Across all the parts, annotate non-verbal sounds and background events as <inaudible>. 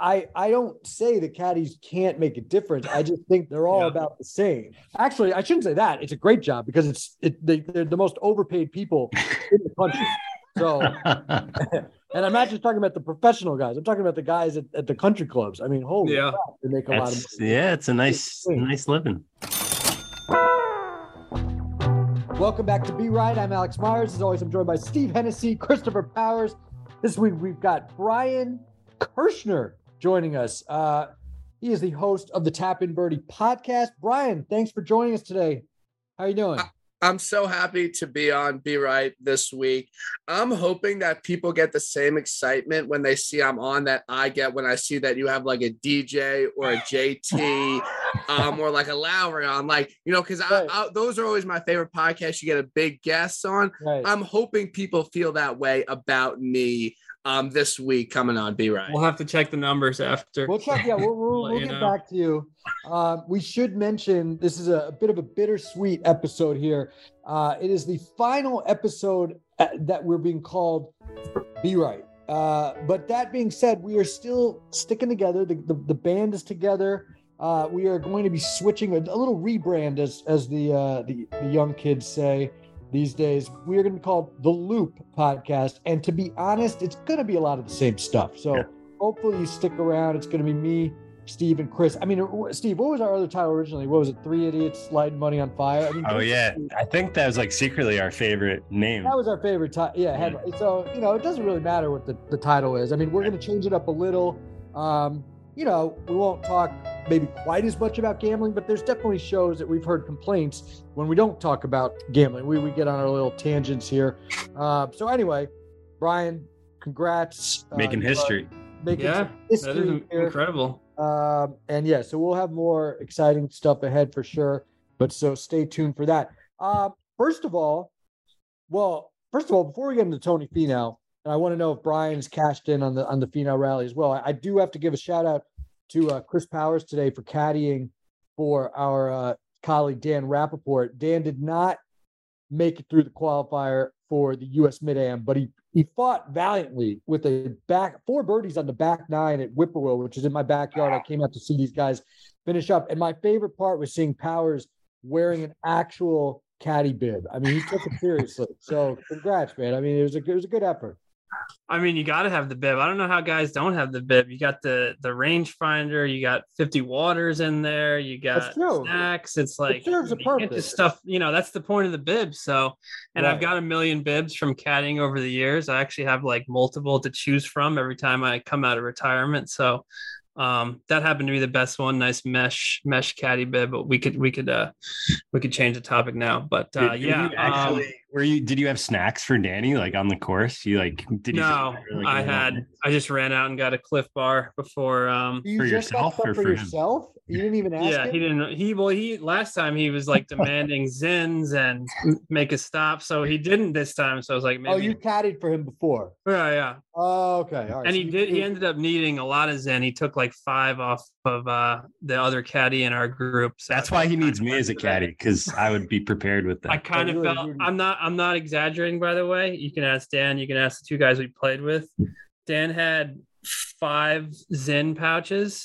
I I don't say the caddies can't make a difference. I just think they're all Yeah. about the same. Actually, I shouldn't say that. It's a great job because it's it, they, they're the most overpaid people in the country. So, <laughs> and I'm not just talking about the professional guys. I'm talking about the guys at, at the country clubs. I mean, holy Yeah. crap, they make a lot of money. yeah, it's a nice, insane. nice living. Welcome back to Be Right. I'm Alex Myers. As always, I'm joined by Steve Hennessey, Christopher Powers. This week we've got Brian Kirschner joining us. Uh, he is the host of the Tap In Birdie podcast. Brian, thanks for joining us today. How are you doing? I'm so happy to be on Be Right this week. I'm hoping that people get the same excitement when they see I'm on that I get when I see that you have like a DJ or a JT <laughs> um, or like a Lowry on. Like, you know, because Right. I, I, those are always my favorite podcasts. You get a big guest on. Right. I'm hoping people feel that way about me um, this week coming on Be Right. We'll have to check the numbers after. We'll check. Yeah, we'll, we'll, <laughs> Let we'll get know. back to you. Um, we should mention this is a, a bit of a bittersweet episode here. Uh, it is the final episode uh, that we're being called Be Right. Uh, but that being said, we are still sticking together. The, the, the band is together. Uh, we are going to be switching a, a little rebrand, as as the, uh, the the young kids say these days. We are going to be called the Loop Podcast, and to be honest, it's going to be a lot of the same stuff. So Yeah. hopefully you stick around. It's going to be me, Steve, and Chris. I mean, uh, Steve, what was our other title originally? What was it? Three idiots lighting money on fire. I mean, Oh yeah, I think that was like secretly our favorite name. That was our favorite title. Yeah, headline. So you know, it doesn't really matter what the, the title is. I mean, we're going to change it up a little. Um, you know, we won't talk maybe quite as much about gambling, but there's definitely shows that we've heard complaints when we don't talk about gambling. We we get on our little tangents here. Uh, so anyway, Brian, congrats. Uh, Making you are history. Making Yeah, some that is history here. incredible. Um, and yeah, so we'll have more exciting stuff ahead for sure. But so stay tuned for that. Uh, first of all, well, first of all, before we get into Tony Finau, and I want to know if Brian's cashed in on the on the Finau rally as well. I, I do have to give a shout out to uh, Chris Powers today for caddying for our uh, colleague Dan Rappaport. Dan did not make it through the qualifier for the U.S. Mid Am, but he he fought valiantly with a back four birdies on the back nine at Whippoorwill, which is in my backyard. I came out to see these guys finish up, and my favorite part was seeing Powers wearing an actual caddy bib. I mean, he took it seriously. So congrats, man. I mean, it was a it was a good effort. I mean, you got to have the bib. I don't know how guys don't have the bib. You got the the rangefinder. You got 50 waters in there. You got snacks. It's like serves a purpose. stuff. You know, that's the point of the bib. So, and Right. I've got a million bibs from caddying over the years. I actually have like multiple to choose from every time I come out of retirement. So. Um, that happened to be the best one. Nice mesh mesh caddy bib, but we could we could uh we could change the topic now. But uh, Did- did yeah, you actually, um, were you? Did you have snacks for Danny like on the course? You like? Did you? no, like, I had. moment? I just ran out and got a Clif Bar before. Um, You For just got yourself stuff or for for him? yourself? You didn't even ask. yeah, him? he didn't. He well, he last time he was like demanding Zyns and <laughs> make a stop, so he didn't this time. So I was like, maybe. Oh, you caddied for him before. yeah, yeah. Oh, okay. All right. And So he you- did. He ended up needing a lot of zen. He took like five off of uh the other caddy in our group. So That's why he needs me as a caddy because I would be prepared with that. I kind of felt I'm not I'm not exaggerating by the way. You can ask Dan, you can ask the two guys we played with. Dan had five Zen pouches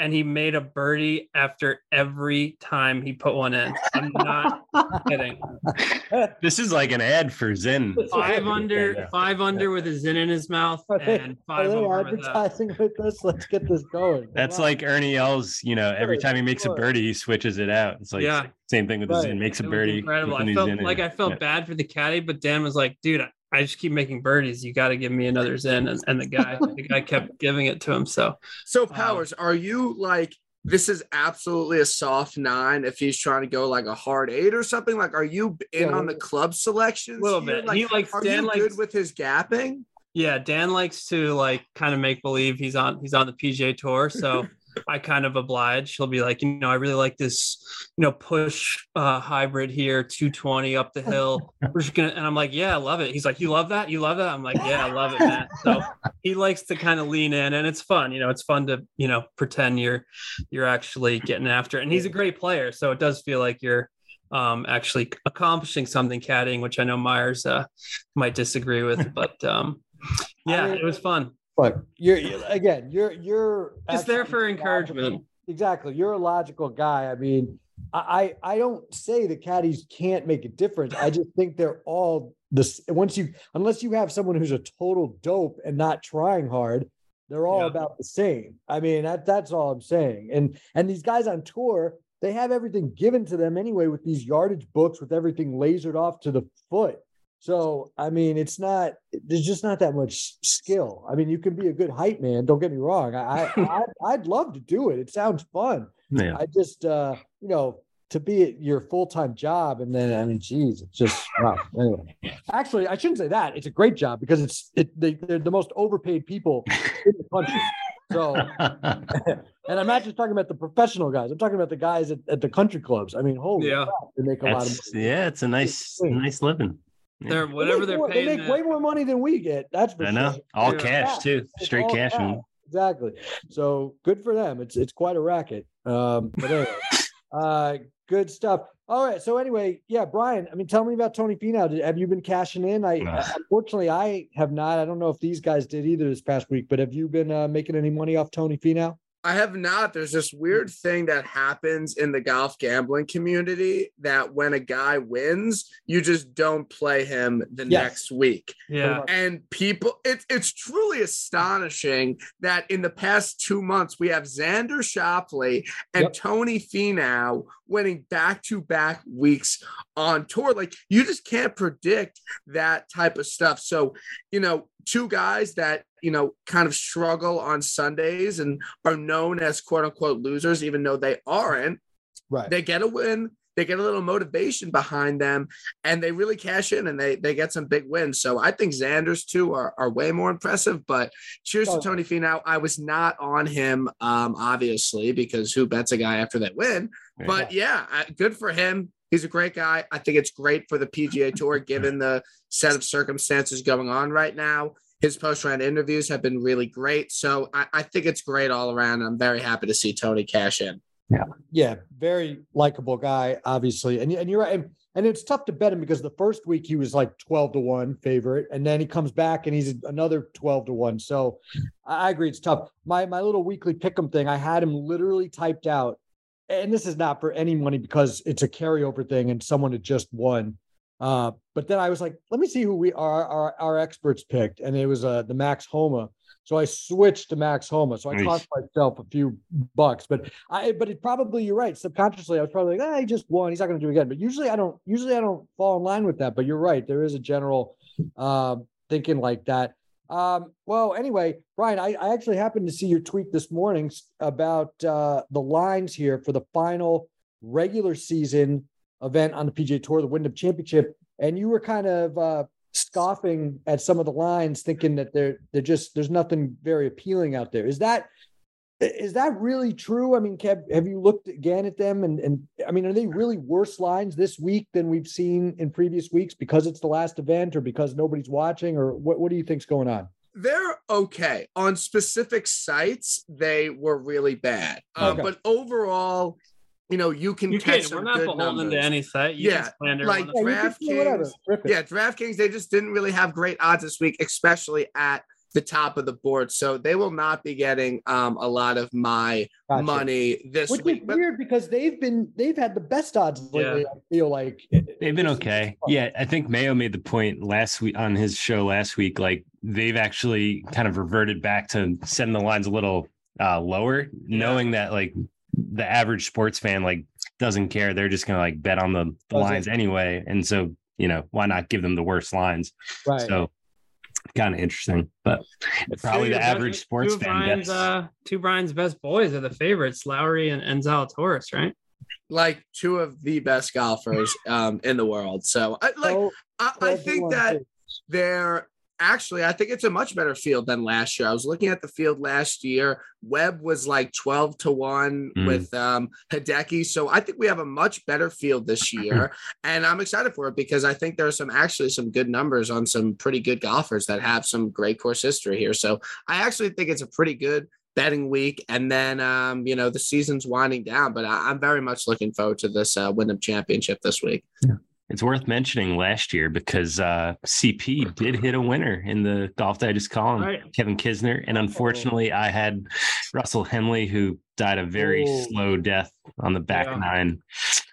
and he made a birdie after every time he put one in. I'm not <laughs> kidding. This is like an ad for Zen. Five Yeah. under five under with a Zen in his mouth Are they- and five they over with a advertising with us? Let's get this going. That's on. like Ernie Els. You know, every time he makes a birdie, he switches it out. It's like Yeah. same thing with the Right. Zen. Makes a birdie. incredible. puts a I felt like. I felt Yeah. bad for the caddy, but Dan was like, dude, I- I just keep making birdies. You got to give me another Zen. And, and the guy, <laughs> the guy kept giving it to him. So So um, Powers, are you like this is absolutely a soft nine if he's trying to go like a hard eight or something? Like, are you in Yeah, on the club selections? a little here? bit. Like, he likes are Dan you likes good with his gapping? yeah, Dan likes to like kind of make believe he's on he's on the PGA tour. So <laughs> I kind of oblige. He'll be like, you know, I really like this, you know, push uh hybrid here, 220 up the hill. <laughs> We're just gonna and I'm like, yeah, I love it. He's like, You love that? You love that? I'm like, Yeah, I love it, man. So <laughs> he likes to kind of lean in and it's fun, you know, it's fun to, you know, pretend you're you're actually getting after it. And he's a great player. So it does feel like you're um actually accomplishing something caddying, which I know Myers uh might disagree with, but um yeah, I- it was fun. But you're, you're again, you're you're Just there actually for logical. encouragement. Exactly. You're a logical guy. I mean, I I I don't say the caddies can't make a difference. I just think they're all this once you unless you have someone who's a total dope and not trying hard, they're all Yeah. about the same. I mean, that that's all I'm saying. And and these guys on tour, they have everything given to them anyway with these yardage books with everything lasered off to the foot. So I mean, it's not. There's just not that much skill. I mean, you can be a good hype man. Don't get me wrong. I, I <laughs> I'd, I'd love to do it. It sounds fun. Yeah. I just, uh, you know, to be at your full time job, and then I mean, geez, it's just wow. Anyway, actually, I shouldn't say that. It's a great job because it's it they, they're the most overpaid people in the country. So, <laughs> and I'm not just talking about the professional guys. I'm talking about the guys at, at the country clubs. I mean, holy Yeah. crap, they make a lot of money. yeah, it's a nice, nice living. They're whatever make they're more- paying. They make the- way more money than we get. That's for I know. sure. All Yeah. cash too. Straight all cash. Exactly. So good for them. It's it's quite a racket. Um, but anyway, <laughs> uh, good stuff. All right. So anyway, yeah, Brian. I mean, tell me about Tony Finau. Did, have you been cashing in? I Ugh. unfortunately I have not. I don't know if these guys did either this past week. But have you been uh, making any money off Tony Finau? I have not. There's this weird thing that happens in the golf gambling community that when a guy wins, you just don't play him the Yes. next week. yeah. And people, it's it's truly astonishing that in the past two months we have Xander Schauffele and Yep. Tony Finau winning back to back weeks on tour. Like you just can't predict that type of stuff. So you know, two guys that you know kind of struggle on Sundays and are known as quote unquote losers, even though they aren't Right. they get a win they get a little motivation behind them and they really cash in and they they get some big wins so i think xander's too are, are way more impressive but cheers Oh. to tony Finau. i was not on him um obviously because who bets a guy after they win Yeah. but yeah I- good for him he's a great guy i think it's great for the pga tour <laughs> given the set of circumstances going on right now his post round interviews have been really great so I, I think it's great all around i'm very happy to see tony cash in Yeah, Yeah. very likable guy, obviously. And, and you're right. And, and it's tough to bet him because the first week he was like 12 to 1 favorite, and then he comes back and he's another 12 to 1. So I agree, it's tough. My my little weekly pick'em thing, I had him literally typed out. And this is not for any money because it's a carryover thing and someone had just won. Uh, but then I was like, let me see who we are our, our experts picked, and it was uh the Max Homa. So I switched to Max Homa. So I Nice. cost myself a few bucks, but I but it probably you're right. Subconsciously, I was probably like, ah, he just won. He's not going to do it again. But usually, I don't. Usually, I don't fall in line with that. But you're right. There is a general um, thinking like that. Um, well, anyway, Brian, I, I actually happened to see your tweet this morning about uh, the lines here for the final regular season event on the PGA Tour, the Wyndham Championship, and you were kind of uh, scoffing at some of the lines, thinking that they're they're just there's nothing very appealing out there. Is that is that really true? I mean, Kev, have you looked again at them? And and I mean, are they really worse lines this week than we've seen in previous weeks because it's the last event, or because nobody's watching, or what? What do you think's going on? they're okay on specific sites they were really bad um, Okay. but overall you know you can You catch can. some We're not good beholden to any site. You Yeah, can like- Yeah, you can do whatever. DraftKings, yeah draftkings they just didn't really have great odds this week especially at the top of the board so they will not be getting um, a lot of my Gotcha. money this Which is week but weird because they've been they've had the best odds lately. I feel like They've been okay. Yeah, I think Mayo made the point last week on his show last week. Like they've actually kind of reverted back to setting the lines a little uh, lower, knowing that like the average sports fan like doesn't care. They're just gonna like bet on the, the Doesn't. lines anyway, and so you know why not give them the worst lines? right. So kind of interesting, but probably Two the average best- sports two fan Brian's, uh, two Brian's best boys are the favorites, Lowry and, and Zalatoris, right? like two of the best golfers um, in the world so I, like So, I, I think that they're actually i think it's a much better field than last year. I was looking at the field last year. Webb was like 12 to 1 Mm. with um hideki. So i think we have a much better field this <laughs> year and i'm excited for it because i think there are some actually some good numbers on some pretty good golfers that have some great course history here. So i actually think it's a pretty good betting week. And then um you know the season's winding down but I, i'm very much looking forward to this uh wyndham championship this week it's worth mentioning last year because uh, CP did hit a winner in the golf digest column, Right. Kevin Kisner. And unfortunately, I had Russell Henley, who died a very Oh. slow death on the back Yeah. nine.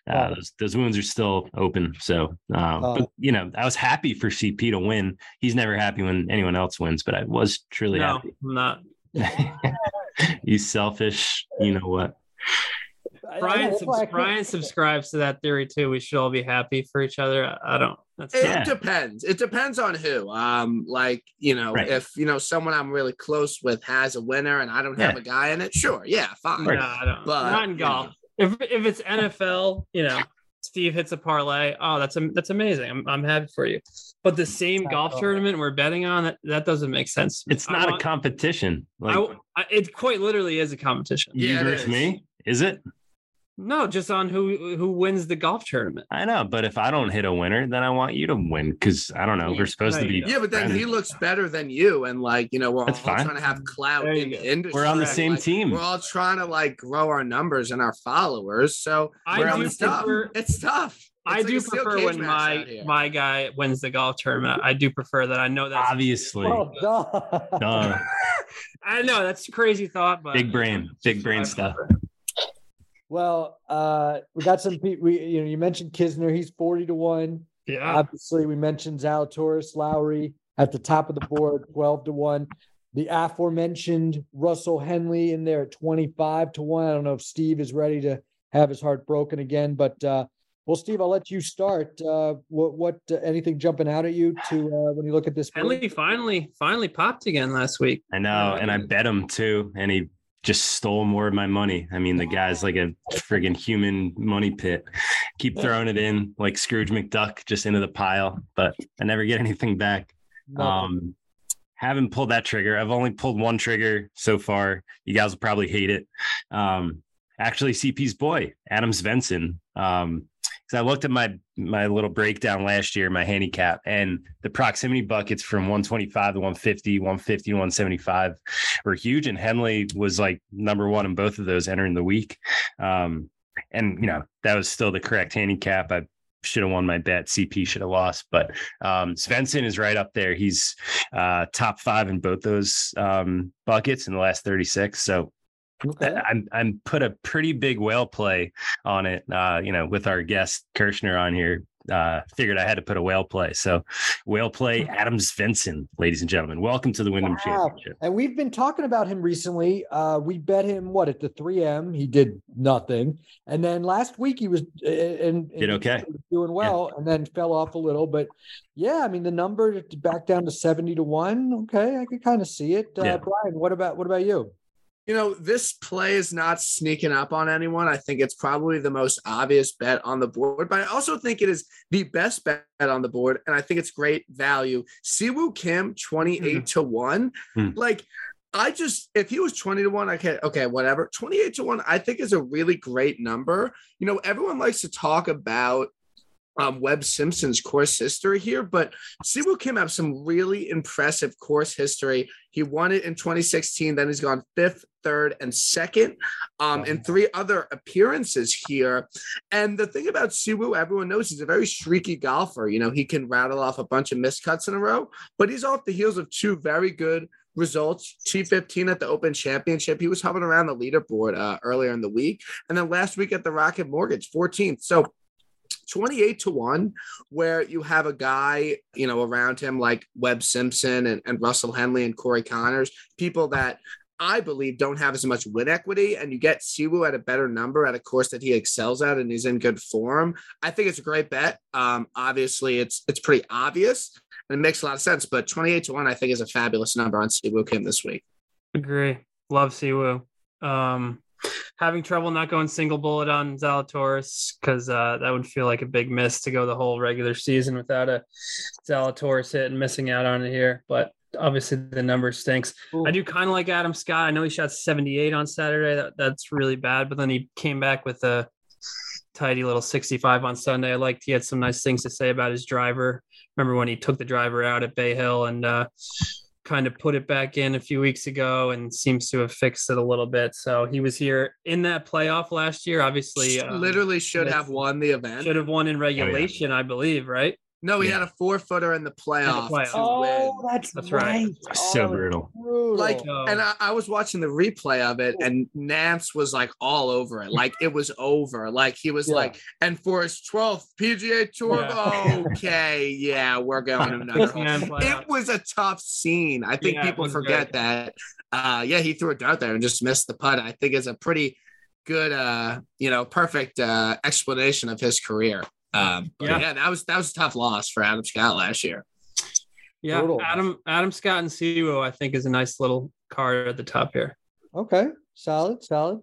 Uh, Oh. those, those wounds are still open. So, um, Oh. but, you know, I was happy for CP to win. He's never happy when anyone else wins, but I was truly no, happy. I'm not. <laughs> you selfish, you know what? I- I Brian, know, subs- Brian subscribes to that theory too. We should all be happy for each other. I, I don't. That's It Yeah. depends. It depends on who. Um, like you know, Right. if you know someone I'm really close with has a winner and I don't have Yeah. a guy in it, sure, yeah, fine. no, I don't. But, not in you golf. If if it's NFL, you know, Steve hits a parlay. Oh, that's am- that's amazing. I'm I'm happy for you. But the same not golf golf. tournament we're betting on that that doesn't make sense. It's I not a want- competition. I Like it quite literally is a competition. you Yeah, versus is. me, is it? No, just on who who wins the golf tournament. I know, but if I don't hit a winner, then I want you to win because I don't know. We're supposed to be. Yeah, but then he looks better than you, and like you know, we're That's all fine. trying to have clout There you in go. the industry. We're on the same Like, team. We're all trying to like grow our numbers and our followers. So I we're do it's tough. prefer- It's tough. I like do a steel prefer cage when match my here. my guy wins the golf tournament. I do prefer that. I know that's Obviously, Well done. Duh. <laughs> I know that's a crazy thought, but big brain, big brain I stuff. prefer- Well, uh, we got some people. We you know you mentioned Kisner. He's forty to one. Yeah. Obviously, we mentioned Zalatoris, Lowry at the top of the board, twelve to one. The aforementioned Russell Henley in there at twenty-five to one. I don't know if Steve is ready to have his heart broken again, but uh, well, Steve, I'll let you start. Uh, what what uh, anything jumping out at you to uh, when you look at this? board? Henley finally finally popped again last week. I know, and I bet him too, and he just stole more of my money. I mean, the guy's like a friggin' human money pit. Keep throwing it in like Scrooge McDuck, just into the pile, but I never get <laughs> anything back. Um, haven't pulled that trigger. I've only pulled one trigger so far. You guys will probably hate it. Um, actually, CP's boy, Adam Svensson. Um, because I looked at my my little breakdown last year, my handicap, and the proximity buckets from 125 to 150, 150 to 175 were huge. And Henley was like number one in both of those entering the week. Um, and you know, that was still the correct handicap. I should have won my bet. CP should have lost, but um, Svensson is right up there. He's uh, top five in both those um, buckets in the last 36. So Okay. I'm I'm put a pretty big whale play on it. Uh, you know, with our guest Kirshner on here, uh, figured I had to put a whale play. So, whale play Adams Svensson, ladies and gentlemen. Welcome to the Wyndham Wow. Championship. And we've been talking about him recently. Uh, we bet him what at the 3M. He did nothing, and then last week he was uh, and, Did okay. doing well, and then fell off a little. But yeah, I mean the number back down to seventy to one. Okay, I could kind of see it. Uh, Yeah. Brian, what about what about you? You know, this play is not sneaking up on anyone. I think it's probably the most obvious bet on the board, but I also think it is the best bet on the board. And I think it's great value. Siwoo Kim, 28 to 1. Hmm. Like, I just, if he was 20 to 1, I can't, okay, whatever. 28 to 1, I think is a really great number. You know, everyone likes to talk about um, Webb Simpson's course history here, but Siwoo Kim have some really impressive course history. He won it in 2016. Then he's gone fifth, third, and second um, in three other appearances here. And the thing about Siwoo, everyone knows he's a very streaky golfer. You know, he can rattle off a bunch of miscuts in a row, but he's off the heels of two very good results. T15 at the Open Championship. He was hovering around the leaderboard uh, earlier in the week. And then last week at the Rocket Mortgage, 14th. So 28 to 1 where you have a guy you know around him like webb simpson and, and russell henley and corey conners people that i believe don't have as much win equity and you get Siwoo at a better number at a course that he excels at and he's in good form i think it's a great bet um obviously it's it's pretty obvious and it makes a lot of sense but 28 to 1 i think is a fabulous number on Siwoo kim this week Agree. Love Siwoo. Um, having trouble not going single bullet on Zalatoris because uh, that would feel like a big miss to go the whole regular season without a Zalatoris hit and missing out on it here. But obviously the number stinks. I do kind of like Adam Scott. I know he shot 78 on Saturday. That, that's really bad. But then he came back with a tidy little 65 on Sunday. I liked he had some nice things to say about his driver. Remember when he took the driver out at Bay Hill and uh, kind of put it back in a few weeks ago and seems to have fixed it a little bit. So he was here in that playoff last year. Obviously, um, literally should that's- have won the event. should have won in regulation, I believe, right? No, he Yeah. had a four footer in the playoff playoff. to win. Oh, that's, That's right. right. Oh, So that was brutal. brutal. Like, So- and I, I was watching the replay of it, and Nantz was like all over it. Like it was over. Like he was Yeah. like, and for his 12th PGA Tour, Yeah. okay, yeah, we're going <laughs> another hole. It was a tough scene. I think Yeah, people forget great. that. Uh, yeah, he threw a dart there and just missed the putt. I think it's a pretty good, uh, you know, perfect uh, explanation of his career. Um, but Yeah. yeah, that was that was a tough loss for Adam Scott last year. Yeah, Brutal. Adam Adam Scott and Siwoo, I think, is a nice little card at the top here. Okay, solid, solid.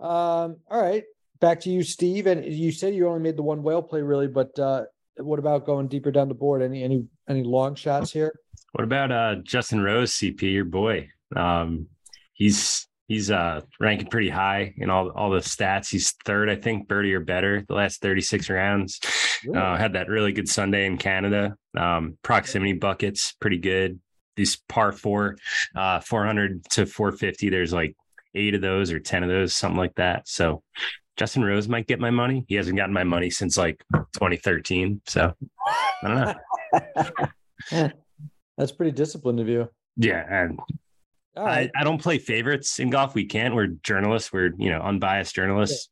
Um, all right, back to you, Steve. And you said you only made the one whale play, really, but uh, what about going deeper down the board? Any any any long shots here? What about uh Justin Rose, CP, your boy? Um, he's he's uh ranking pretty high in all all the stats. He's third, I think, birdie or better the last 36 rounds. Uh, had that really good Sunday in Canada. Um, proximity buckets, pretty good. These par four, uh, 400 to 450. There's like eight of those or 10 of those, something like that. So Justin Rose might get my money. He hasn't gotten my money since like 2013. So I don't know. <laughs> That's pretty disciplined of you. Yeah, and right. I, I don't play favorites in golf. We can't. We're journalists. We're you know unbiased journalists.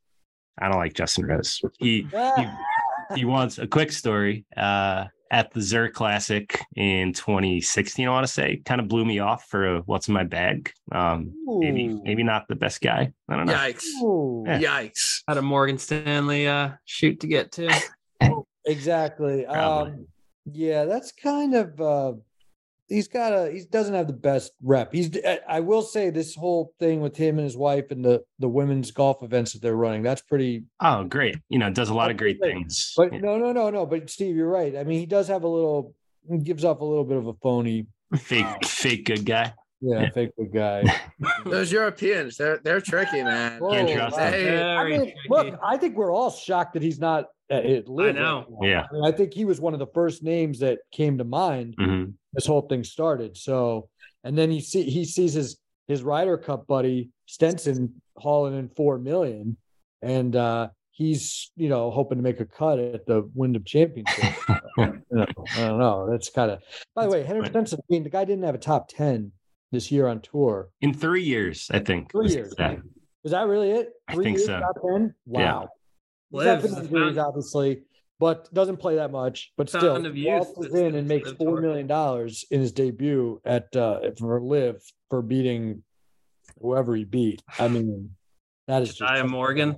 I don't like Justin Rose. He Ah. <laughs> he wants a quick story. Uh, at the Zurich Classic in 2016, I want to say, kind of blew me off for a, what's in my bag. Um, maybe Ooh. maybe not the best guy. I don't know. Yikes! Ooh. Yeah. Yikes! Had a Morgan Stanley uh, shoot to get to. Exactly. Um, yeah, that's kind of uh he's got a he doesn't have the best rep. He's I- I will say this whole thing with him and his wife and the the women's golf events that they're running, that's pretty Oh, great. You know, does a lot of great But- things. but Yeah. no no no no, but Steve, you're right. I mean, he does have a little gives off a little bit of a phony, Fake, fake good guy. yeah, Yeah. fake good guy. <laughs> Those Europeans, they're they're tricky, man. Whoa, Can't trust him. They- I Very mean, tricky. look, I think we're all shocked that he's not at it. I know. Yeah. I, mean, I think he was one of the first names that came to mind hmm this whole thing started. So, and then he see he sees his his Ryder Cup buddy Stenson hauling in four million, and uh, he's you know hoping to make a cut at the Wyndham Championship. <laughs> You know, I don't know. That's kind of. By the way, Henrik Right. Stenson. I mean, the guy didn't have a top ten this year on tour. In three years, I think. Three was years. that. Is that really it? I think years so. Top ten. Yeah. Wow. He's had Lives some the injuries, fountain- obviously, but doesn't play that much. But still, Fountain of he youth waltzes in and makes LIV four Tour. million dollars in his debut at uh for LIV for beating whoever he beat. I mean, that is just Jediah Morgan.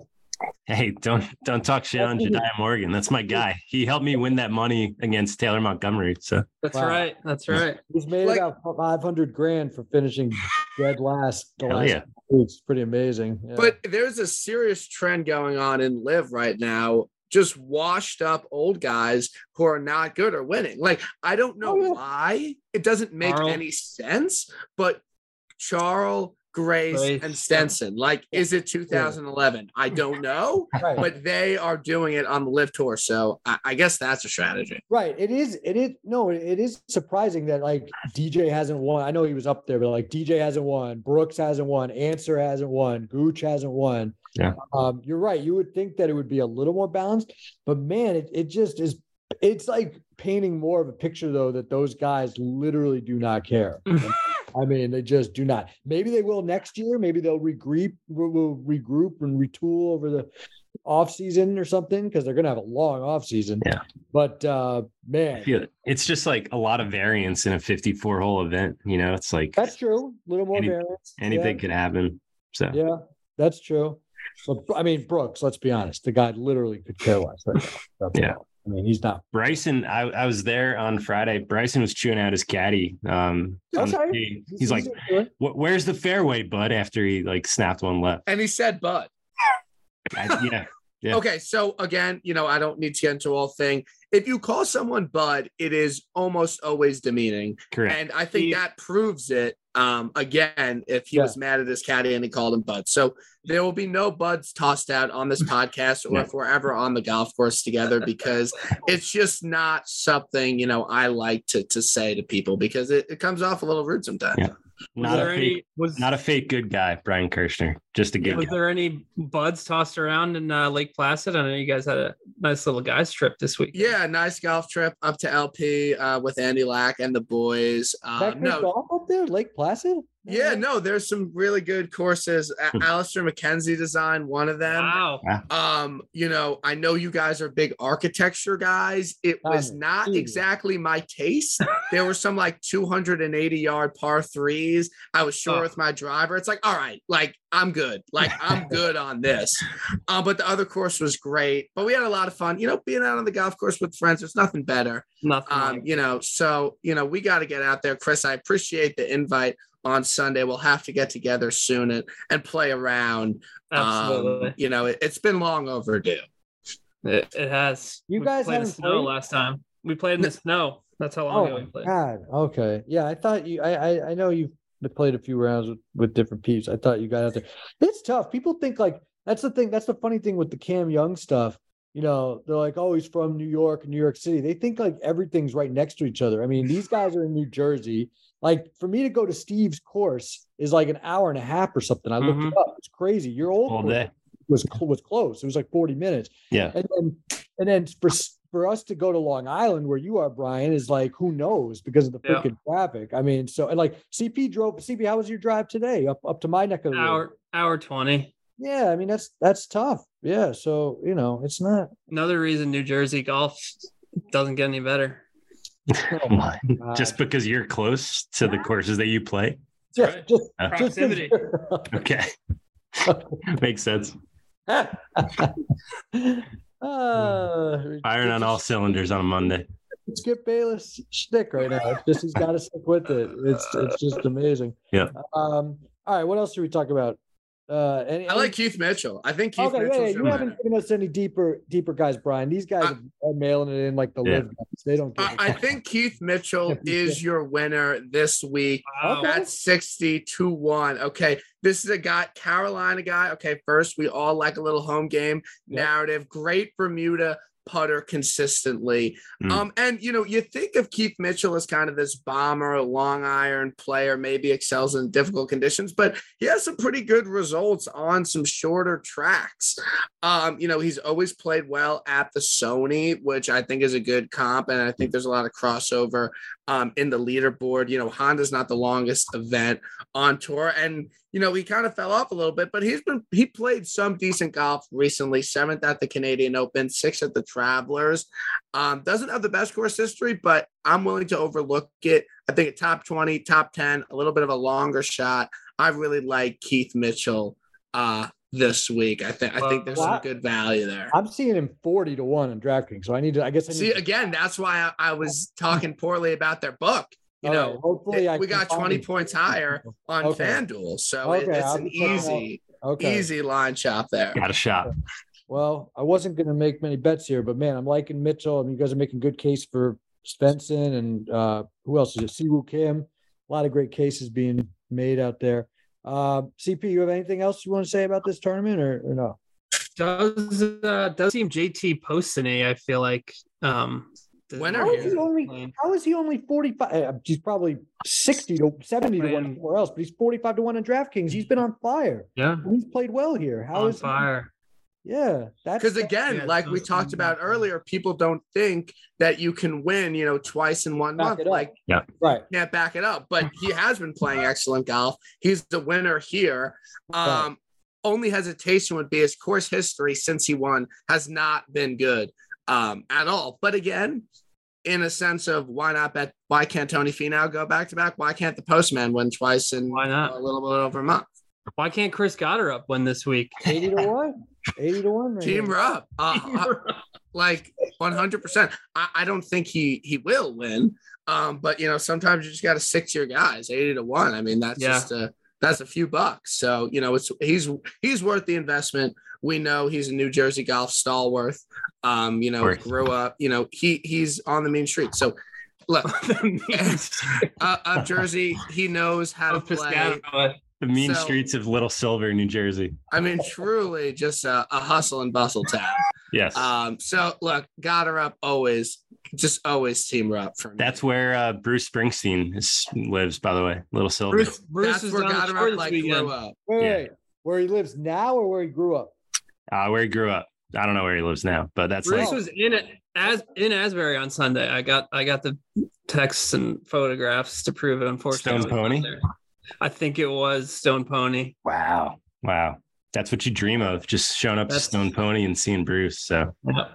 Hey, don't don't talk shit on Jediah Morgan. That's my guy. He helped me win that money against Taylor Montgomery. So That's Wow. right. That's right. He's made Like- about five hundred grand for finishing dead last. The Hell last yeah. It's pretty amazing. Yeah. But there's a serious trend going on in LIV right now. Just washed up old guys who are not good or winning. Like I don't know Oh, yeah. why. It doesn't make Charles. any sense. But Charles, Grace, Grace, and Stenson. Like, is it 2011? I don't know. <laughs> right. But they are doing it on the LIV tour. So I, I guess that's a strategy. Right. It is. It is. No, it is surprising that like DJ hasn't won. I know he was up there, but like DJ hasn't won. Brooks hasn't won. Answer hasn't won. Gooch hasn't won. Yeah. Um, you're right. You would think that it would be a little more balanced, but man, it, it just is. It's like painting more of a picture though that those guys literally do not care. <laughs> I mean, they just do not. Maybe they will next year. Maybe they'll regroup, will will regroup and retool over the off season or something because they're gonna have a long off season. Yeah. But uh man, it. It's just like a lot of variance in a 54 hole event. You know, it's like that's true. A little more Any- variance. anything could happen. So Yeah. yeah, that's true. But I mean, Brooks. Let's be honest. The guy literally could care less. That's Yeah. all. I mean, he's not. Bryson, I, I was there on Friday. Bryson was chewing out his caddy. Um, Okay. tee. he's like, into "Where's the fairway, bud?" After he like snapped one left. And he said, but I- yeah, Yeah. Okay, so again, you know, I don't need to get into all thing. If you call someone bud, it is almost always demeaning. correct. And I think He- that proves it Um, again, if he Yeah. was mad at his caddy and he called him Bud. So there will be no buds tossed out on this podcast or Yeah. if we're ever on the golf course together because it's just not something, you know, I like to to say to people because it, it comes off a little rude sometimes. Yeah. Was Not a fake, any was not a fake good guy, Brian Kirshner. Just a good was guy. there any buds tossed around in uh, Lake Placid? I know you guys had a nice little guys trip this week. Yeah, nice golf trip up to LP uh, with Andy Lack and the boys. Uh, that no, golf up there, Lake Placid. yeah, no, there's some really good courses. A- Hmm. Alister MacKenzie designed one of them. Wow. Um, you know, I know you guys are big architecture guys. It was not exactly my taste. <laughs> there were some like 280 yard par threes. I was sure Oh. with my driver. It's like, all right, like I'm good. Like I'm <laughs> good on this. Um, but the other course was great. But we had a lot of fun. You know, being out on the golf course with friends, there's nothing better. Nothing. Um, you know, so you know, we got to get out there. Chris, I appreciate the invite on Sunday. We'll have to get together soon and, and play around. Absolutely. Um, you know, it, it's been long overdue. it, it has. You We guys played in haven't snow played? last time. We played in the snow. That's how long Oh ago we my played. God. Okay. Yeah, I thought you. I I, I know you've played a few rounds with, with different peeps. I thought you got out there. It's tough. People think like that's the thing. That's the funny thing with the Cam Young stuff. You know, they're like, oh, he's from New York, New York City. They think like everything's right next to each other. I mean, these guys are in New Jersey. Like for me to go to Steve's course is like an hour and a half or something. I looked it mm-hmm. up. It's crazy. Your old All course day. was was close. It was like 40 minutes. Yeah. And then and then for for us to go to Long Island where you are, Brian, is like who knows because of the Yeah. freaking traffic. I mean, so and like CP drove CP, how was your drive today up up to my neck of the woods? Hour hour twenty. Yeah, I mean that's that's tough. Yeah. So you know, it's not Another reason New Jersey golf doesn't get any better. <laughs> Come on. God. <laughs> Just because you're close to the courses that you play. just Right. just, Uh, Proximity. you're- Okay. <laughs> Makes sense. Uh, <laughs> Firing on all cylinders on a Monday. Skip Bayless shtick right now. It's just he's got to stick with it. It's it's just amazing. Yeah. Um. All right. What else should we talk about? Uh. Any, I like Keith Mitchell. I think Keith Okay, yeah, Mitchell's yeah, you haven't given us any deeper, deeper guys, Brian. These guys I- are mailing it in like the Yeah. LIV guys. They don't. Give I, a I fuck. think Keith Mitchell <laughs> is your winner this week. Wow. Okay. That's 60 to 1. Okay. This is a guy, Carolina guy. Okay. First, we all like a little home game Yep. narrative. Great Bermuda putter consistently. Mm. Um, and you know, you think of Keith Mitchell as kind of this bomber, long iron player, maybe excels in difficult conditions, but he has some pretty good results on some shorter tracks. Um, you know, he's always played well at the Sony, which I think is a good comp, and I think there's a lot of crossover um, in the leaderboard. You know, Honda's not the longest event on tour, and you know he kind of fell off a little bit, but he's been he played some decent golf recently. Seventh at the Canadian Open, sixth at the Travelers. Um, doesn't have the best course history, but I'm willing to overlook it. I think a top 20, top 10, a little bit of a longer shot. I really like Keith Mitchell uh this week. I think I think there's some good value there. I'm seeing him forty to one on DraftKings, so I need to. I guess I need See to- again, that's why I, I was <laughs> talking poorly about their book. You All know, right, hopefully it- I we got 20 him. points higher <laughs> on Okay. FanDuel. So it- it's I'll an be checking out- easy, Okay. easy line chop there. Got a shot. Well, I wasn't going to make many bets here, but man, I'm liking Mitchell. I mean, you guys are making good case for Svensson and uh, who else is it? Siwoo Kim. A lot of great cases being made out there. Uh, CP, you have anything else you want to say about this tournament or, or no? Does uh, does seem JT Postany? I feel like um, does- Winner How is he here. only? How is he only 45? uh, He's probably 60 to 70 to one Man. somewhere else, but he's 45 to one in DraftKings. He's been on fire. Yeah, He's played well here. How on is he- fire. Yeah, that's Because again, Yeah, like we talked about are- earlier, people don't think that you can win, you know, twice in one Back month. Like, yeah, Like right. can't back it up. But he has been playing excellent golf. He's the winner here. Right. Um, only hesitation would be his course history since he won has not been good um, at all. But again, in a sense of why not bet? Why can't Tony Finau go back to back? Why can't the Postman win twice in Why not? a little bit over a month? Why can't Chris Goddard up win this week? <laughs> 80 to one. 80 to one. Right Team here. up. <laughs> Uh, uh, like 100%. I, I don't think he he will win. Um, but you know, sometimes you just got to stick to your guys. 80 to 1. I mean, that's Yeah. just a that's a few bucks. So, you know, it's he's he's worth the investment. We know he's a New Jersey golf stalwart. Um, you know, grew up, you know, he he's on the mean street. So look, <laughs> The uh, <laughs> uh, Jersey, he knows how to of play. The mean So- streets of Little Silver, New Jersey. I mean, truly just a, a hustle and bustle town. Yes. Um, so look, Gotterup always, just always team her up for me. That's where uh, Bruce Springsteen is, lives, by the way. Little Silver. Bruce, Bruce that's is where on the got her up this like weekend. grew up. Wait, Yeah. wait, where he lives now or where he grew up? Uh, where he grew up. I don't know where he lives now, but that's Bruce like was in it as in Asbury on Sunday. I got I got the texts and photographs to prove it. Unfortunately, Stone Pony? I think it was Stone Pony. wow, wow. That's what you dream of, just showing up That's- to Stone Pony and seeing Bruce. So Yep.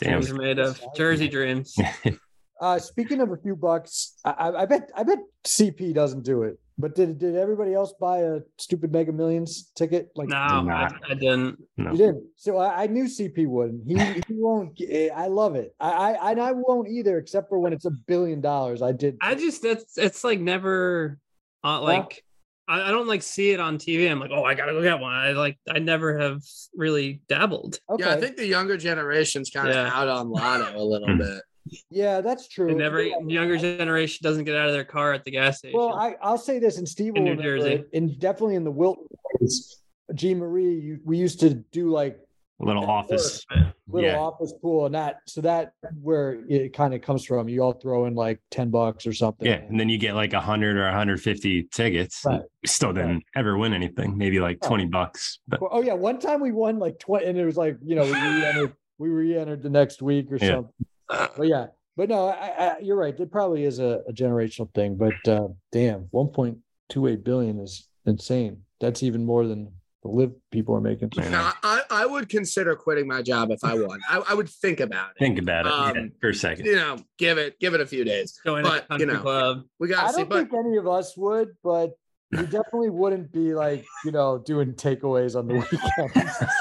damn. Dreams are made of Jersey dreams. <laughs> Uh, speaking of a few bucks, I, I, I bet I bet CP doesn't do it. But did did everybody else buy a stupid Mega Millions ticket? Like No, I. I didn't. you didn't. So I, I knew CP wouldn't. He he <laughs> won't. I love it. I, I and I won't either, except for when it's a billion dollars. I did. I just that's it's like never uh, like I, I don't like see it on TV. I'm like, oh, I gotta go get one. I like I never have really dabbled. okay. Yeah, I think the younger generation's kind of Yeah. out on Lotto a little Hmm. bit. Yeah, that's true. They never Yeah. younger generation doesn't get out of their car at the gas station. Well, I, I'll say this, and Steve In will New Jersey. and definitely in the Wilton days, Jean Marie, you, we used to do like A little office. little Yeah. office pool, and that so that where it kind of comes from. You all throw in like ten bucks or something. Yeah. And then you get like a hundred or 150 tickets. Right. Still didn't ever win anything. Maybe like Oh. 20 bucks. But oh yeah, one time we won like twenty, and it was like you know we re-entered, we re-entered the next week or Yeah. something. But yeah, but no, I, I, you're right. It probably is a, a generational thing. But uh, damn, one point two eight billion is insane. That's even more than the LIV people are making. Man, Now, I, I would consider quitting my job if I <laughs> won. I, I would think about it. think about it yeah, Um, for a second. You know, give it give it a few days. Join but, a country you know, club. We I got to see. don't But think any of us would, but we definitely wouldn't be like you know doing takeaways on the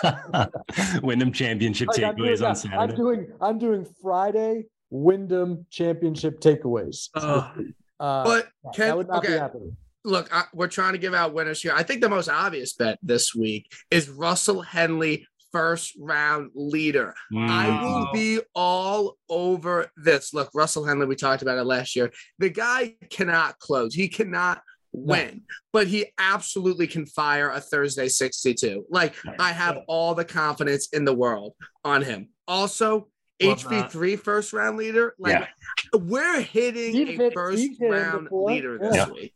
weekends. <laughs> Wyndham Championship Like, I'm, doing, takeaways on I'm Saturday. doing I'm doing Friday Wyndham Championship takeaways. Oh, Uh, but that can would not be happening. Look, I, we're trying to give out winners here. I think the most obvious bet this week is Russell Henley, first round leader. I Mm. will be all over this. Look, Russell Henley, we talked about it last year. The guy cannot close, he cannot win, but he absolutely can fire a Thursday 62. Like, I have all the confidence in the world on him. Also, Love that. HV3 first round leader. Like, we're hitting He's a hit- first hit round before. leader Yeah. this week.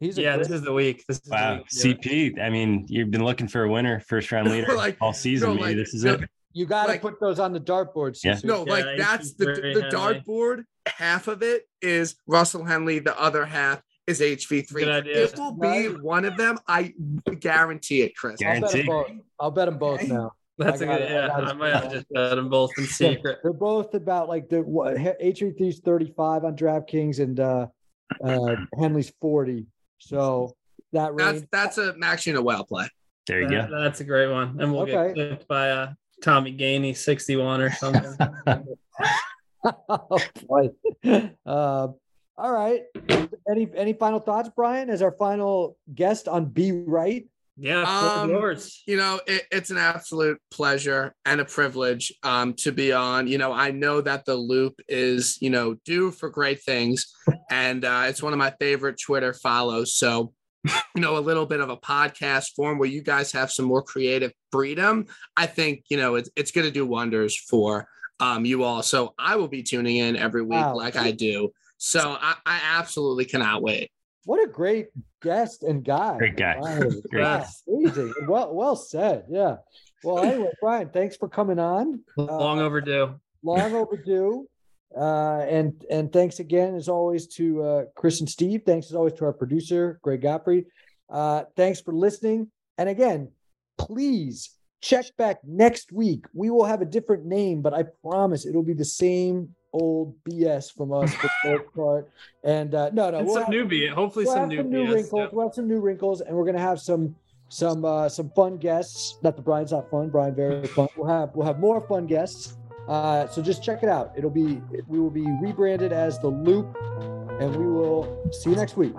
He's yeah, great- this is the week. This is Wow, the week. to. CP. I mean, you've been looking for a winner, first round <laughs> leader Like, all season. no, Maybe like, this is no, it. you got to like- put those on the dartboard. Yeah. No, Yeah, like he's that's the the dartboard. Half of it is Russell Henley. The other half is HV3. Good idea. It will be one of them. I guarantee it, Chris. I'll bet 'em Guarantee. both. I'll bet them both now. That's I a good. it, I Yeah, got. I might have just bet them both in secret. They're both about like the what HV3's 35 on DraftKings and uh uh Henley's 40. So that That's range. that's a Max well play. There you That- go. That's a great one, and we'll Okay. get clipped by uh, Tommy Gainey, sixty-one or something. <laughs> oh, boy. Uh, all right. Any any final thoughts, Brian, as our final guest on Be Right? yeah, Um, four yours. You know, it, it's an absolute pleasure and a privilege um, to be on. You know, I know that the loop is, you know, due for great things. <laughs> And uh, it's one of my favorite Twitter follows. So, you know, a little bit of a podcast form where you guys have some more creative freedom. I think, you know, it's, it's going to do wonders for um, you all. So I will be tuning in every week Wow. like I do. So I, I absolutely cannot wait. What a great guest and guy. Great guy. Wow, Great. wow, amazing. Well, well said. Yeah. Well, <laughs> anyway, Brian, thanks for coming on. Uh, Long overdue. long overdue. Uh, and and thanks again, as always, to uh, Chris and Steve. Thanks as always to our producer, Greg Gottfried. Uh, thanks for listening. And again, please check back next week. We will have a different name, but I promise it'll be the same old BS from us for the most <laughs> part. And uh, no, no, And we'll some have- new. Hopefully, we'll some new, some new BS, wrinkles. yeah. We'll have some new wrinkles, and we're gonna have some some uh, some fun guests. Not the Brian's not fun. Brian very <laughs> fun. We'll have we'll have more fun guests. Uh, so just check it out. It'll be we will be rebranded as the Loop, and we will see you next week.